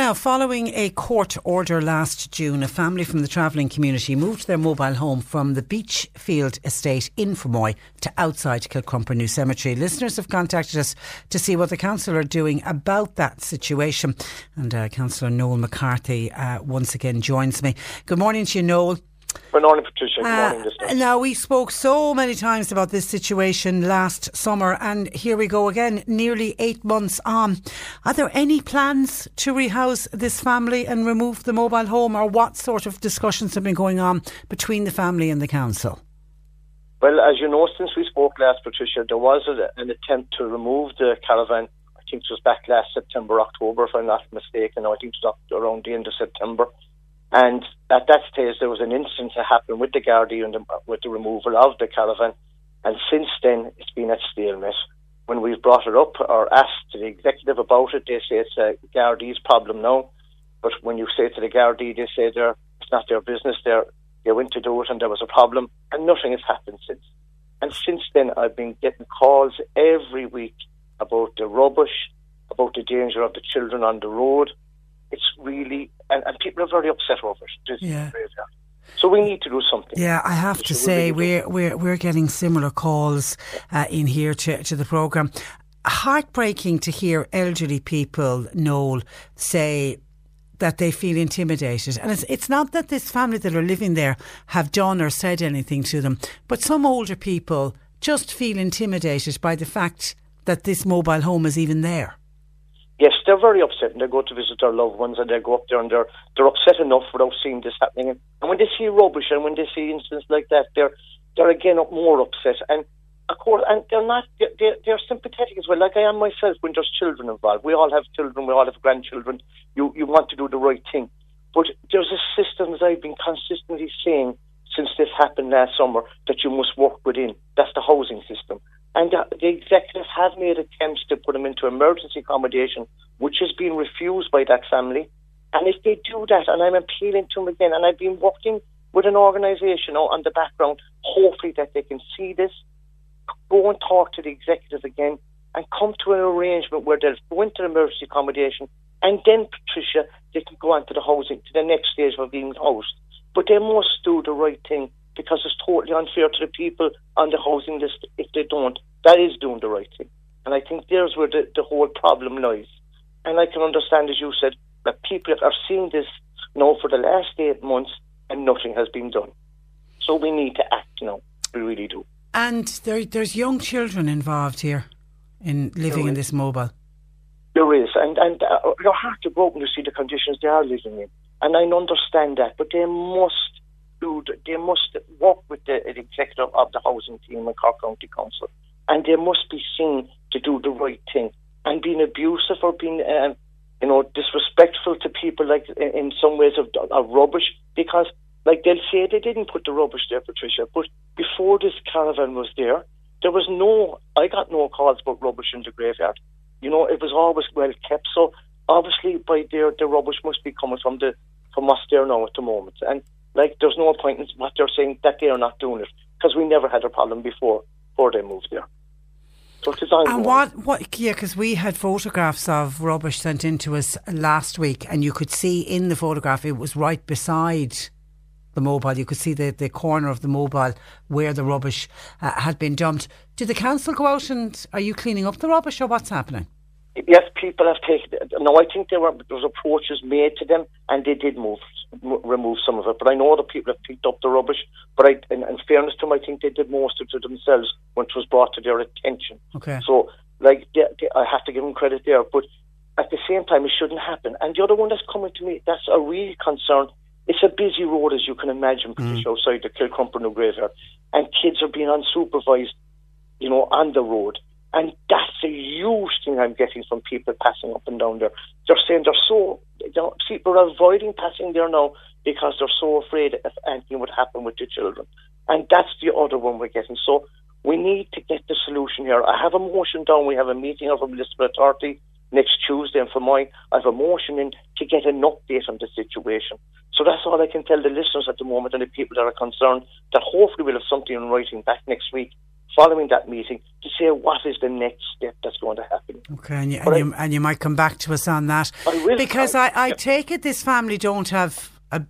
Now, following a court order last June, a family from the travelling community moved their mobile home from the Beachfield estate in Fermoy to outside Kilcrumper New Cemetery. Listeners have contacted us to see what the council are doing about that situation. And uh, Councillor Noel McCarthy uh, once again joins me. Good morning to you, Noel. Good morning, Patricia. Good Uh, morning, listeners. now, we spoke so many times about this situation last summer, and here we go again, nearly eight months on. Are there any plans to rehouse this family and remove the mobile home, or what sort of discussions have been going on between the family and the council? Well, as you know, since we spoke last, Patricia, there was a, an attempt to remove the caravan. I think it was back last September, October, if I'm not mistaken. I think it was around the end of September. And at that stage, there was an incident that happened with the Gardaí and the, with the removal of the caravan. And since then, it's been at stalemate. When we've brought it up or asked the executive about it, they say it's a Gardaí's problem now. But when you say to the Gardaí, they say they're, it's not their business. They're, they went to do it and there was a problem, and nothing has happened since. And since then, I've been getting calls every week about the rubbish, about the danger of the children on the road. It's really, and, and people are very upset over it. This Yeah. So we need to do something. Yeah, I have to say really we're we're we're getting similar calls uh, in here to to the program. Heartbreaking to hear elderly people, Noel, say that they feel intimidated, and it's it's not that this family that are living there have done or said anything to them, but some older people just feel intimidated by the fact that this mobile home is even there. Yes, they're very upset and they go to visit their loved ones and they go up there and they're they're upset enough without seeing this happening. And when they see rubbish and when they see incidents like that, they're they're again up more upset. And of course, and they're not they're, they're, sympathetic as well. Like I am myself when there's children involved. We all have children. We all have grandchildren. You you want to do the right thing, but there's a system that I've been consistently saying since this happened last summer that you must work within. That's the housing system. And the, the executive have made attempts to put them into emergency accommodation, which has been refused by that family. And if they do that, and I'm appealing to them again, and I've been working with an organisation on the background, hopefully that they can see this, go and talk to the executive again, and come to an arrangement where they'll go into emergency accommodation, and then, Patricia, they can go on to the housing, to the next stage of being housed. But they must do the right thing because it's totally unfair to the people on the housing list if they don't. That is doing the right thing. And I think there's where the, the whole problem lies. And I can understand, as you said, that people are seeing this now for the last eight months and nothing has been done. So we need to act now. We really do. And there, there's young children involved here in living in this mobile. There is, and and uh, your heart is broken to see the conditions they are living in, and I understand that. But they must do, they must work with the, executive of the housing team in Cork County Council, and they must be seen to do the right thing. And being abusive or being, um, you know, disrespectful to people, like in, some ways of, of rubbish, because like they'll say they didn't put the rubbish there, Patricia, but before this caravan was there, there was no, I got no calls about rubbish in the graveyard. You know, it was always well kept. So obviously, by there, the rubbish must be coming from the from what's there now at the moment. And like, there's no point in what they're saying that they are not doing it because we never had a problem before before they moved there. So it is ongoing. And what, what, yeah, because we had photographs of rubbish sent in to us last week, and you could see in the photograph it was right beside the mobile. You could see the, the corner of the mobile where the rubbish uh, had been dumped. Did the council go out and are you cleaning up the rubbish or what's happening? Yes, people have taken. No, I think there were there was approaches made to them, and they did move remove some of it. But I know the people have picked up the rubbish. But I, in, in fairness to them, I think they did most of it themselves when it was brought to their attention. Okay. So, like, they, they, I have to give them credit there. But at the same time, it shouldn't happen. And the other one that's coming to me, that's a real concern. It's a busy road, as you can imagine, because mm. outside the Kilcrumper graveyard, and kids are being unsupervised, you know, on the road. And that's a huge thing I'm getting from people passing up and down there. They're saying they're so, know, people are avoiding passing there now because they're so afraid if anything would happen with the children. And that's the other one we're getting. So we need to get the solution here. I have a motion down. We have a meeting of the municipal authority next Tuesday, and for mine, I have a motion in to get an update on the situation. So that's all I can tell the listeners at the moment and the people that are concerned that hopefully we'll have something in writing back next week following that meeting to say what is the next step that's going to happen. Okay, and you, and, I, you, and you, might come back to us on that. I will. Because I, I, I take it this family don't have a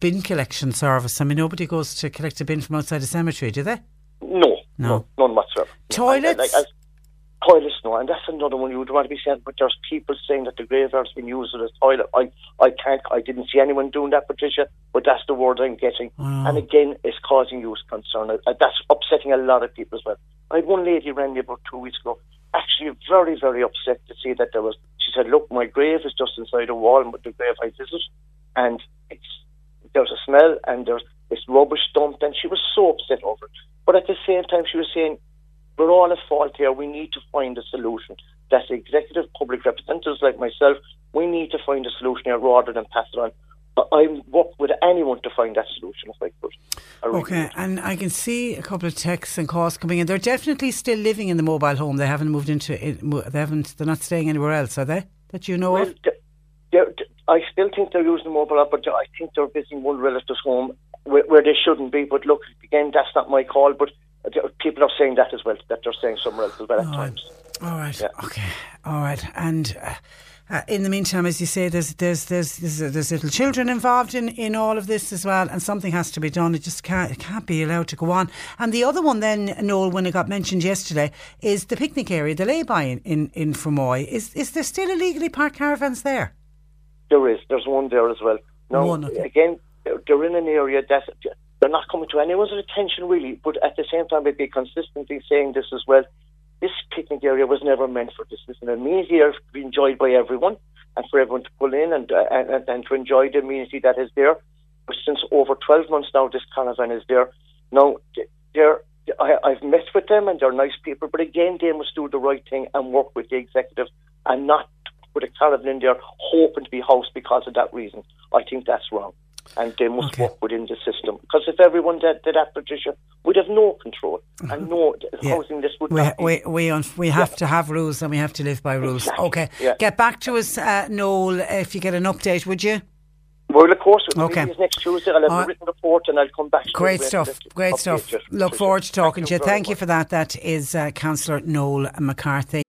bin collection service. I mean, nobody goes to collect a bin from outside the cemetery, do they? No. No. no none whatsoever. Toilets? Like, toilets no, and that's another one you would want to be saying. But there's people saying that the graveyard's been used as a toilet. I, I can't, I didn't see anyone doing that, Patricia. But that's the word I'm getting, and again, it's causing you concern. Uh, that's upsetting a lot of people as well. I had one lady rang me about two weeks ago, actually very, very upset to see that there was. She said, "Look, my grave is just inside a wall, but the grave I visit, and it's there's a smell and there's this rubbish dumped, and she was so upset over it. But at the same time, she was saying, we're all at fault here. We need to find a solution. That the executive public representatives like myself, we need to find a solution here rather than pass it on. But I work with anyone to find that solution if I could. I really okay, would. and I can see a couple of texts and calls coming in. They're definitely still living in the mobile home. They haven't moved into it. They haven't. They're not staying anywhere else, are they? That you know well, of? They're, they're, I still think they're using the mobile app, but I think they're visiting one relative's home where, where they shouldn't be. But look, again, that's not my call. But people are saying that as well, that they're saying somewhere else as well at All times. Right. All right. Yeah. Okay. All right. And. Uh, uh, in the meantime, as you say, there's there's there's there's, there's little children involved in, in all of this as well, and something has to be done. It just can't it can't be allowed to go on. And the other one, then, Noel, when it got mentioned yesterday, is the picnic area, the lay-by in in, in Fermoy. Is is there still illegally parked caravans there? There is. There's one there as well. No, again, they're in an area that they're not coming to anyone's attention really, but at the same time, they'd be consistently saying this as well. This picnic area was never meant for this. It's an amenity area to be enjoyed by everyone and for everyone to pull in and, uh, and, and to enjoy the amenity that is there. But since over 12 months now, this caravan is there. Now, they're, I, I've met with them and they're nice people, but again, they must do the right thing and work with the executive and not put a caravan in there hoping to be housed because of that reason. I think that's wrong and they must okay. work within the system. Because if everyone did, did that, Patricia, we'd have no control and no yeah. housing. This would we not we we, un- we have yeah. to have rules and we have to live by rules. Exactly. Okay, yeah. get back to us, uh, Noel, if you get an update, would you? Well, of course. Okay. Next Tuesday, I'll have a written report and I'll come back. Great stuff. Great stuff. Look forward to talking Thank to you. Thank you for that. That is uh, Councillor Noel McCarthy.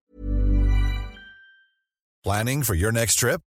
Planning for your next trip?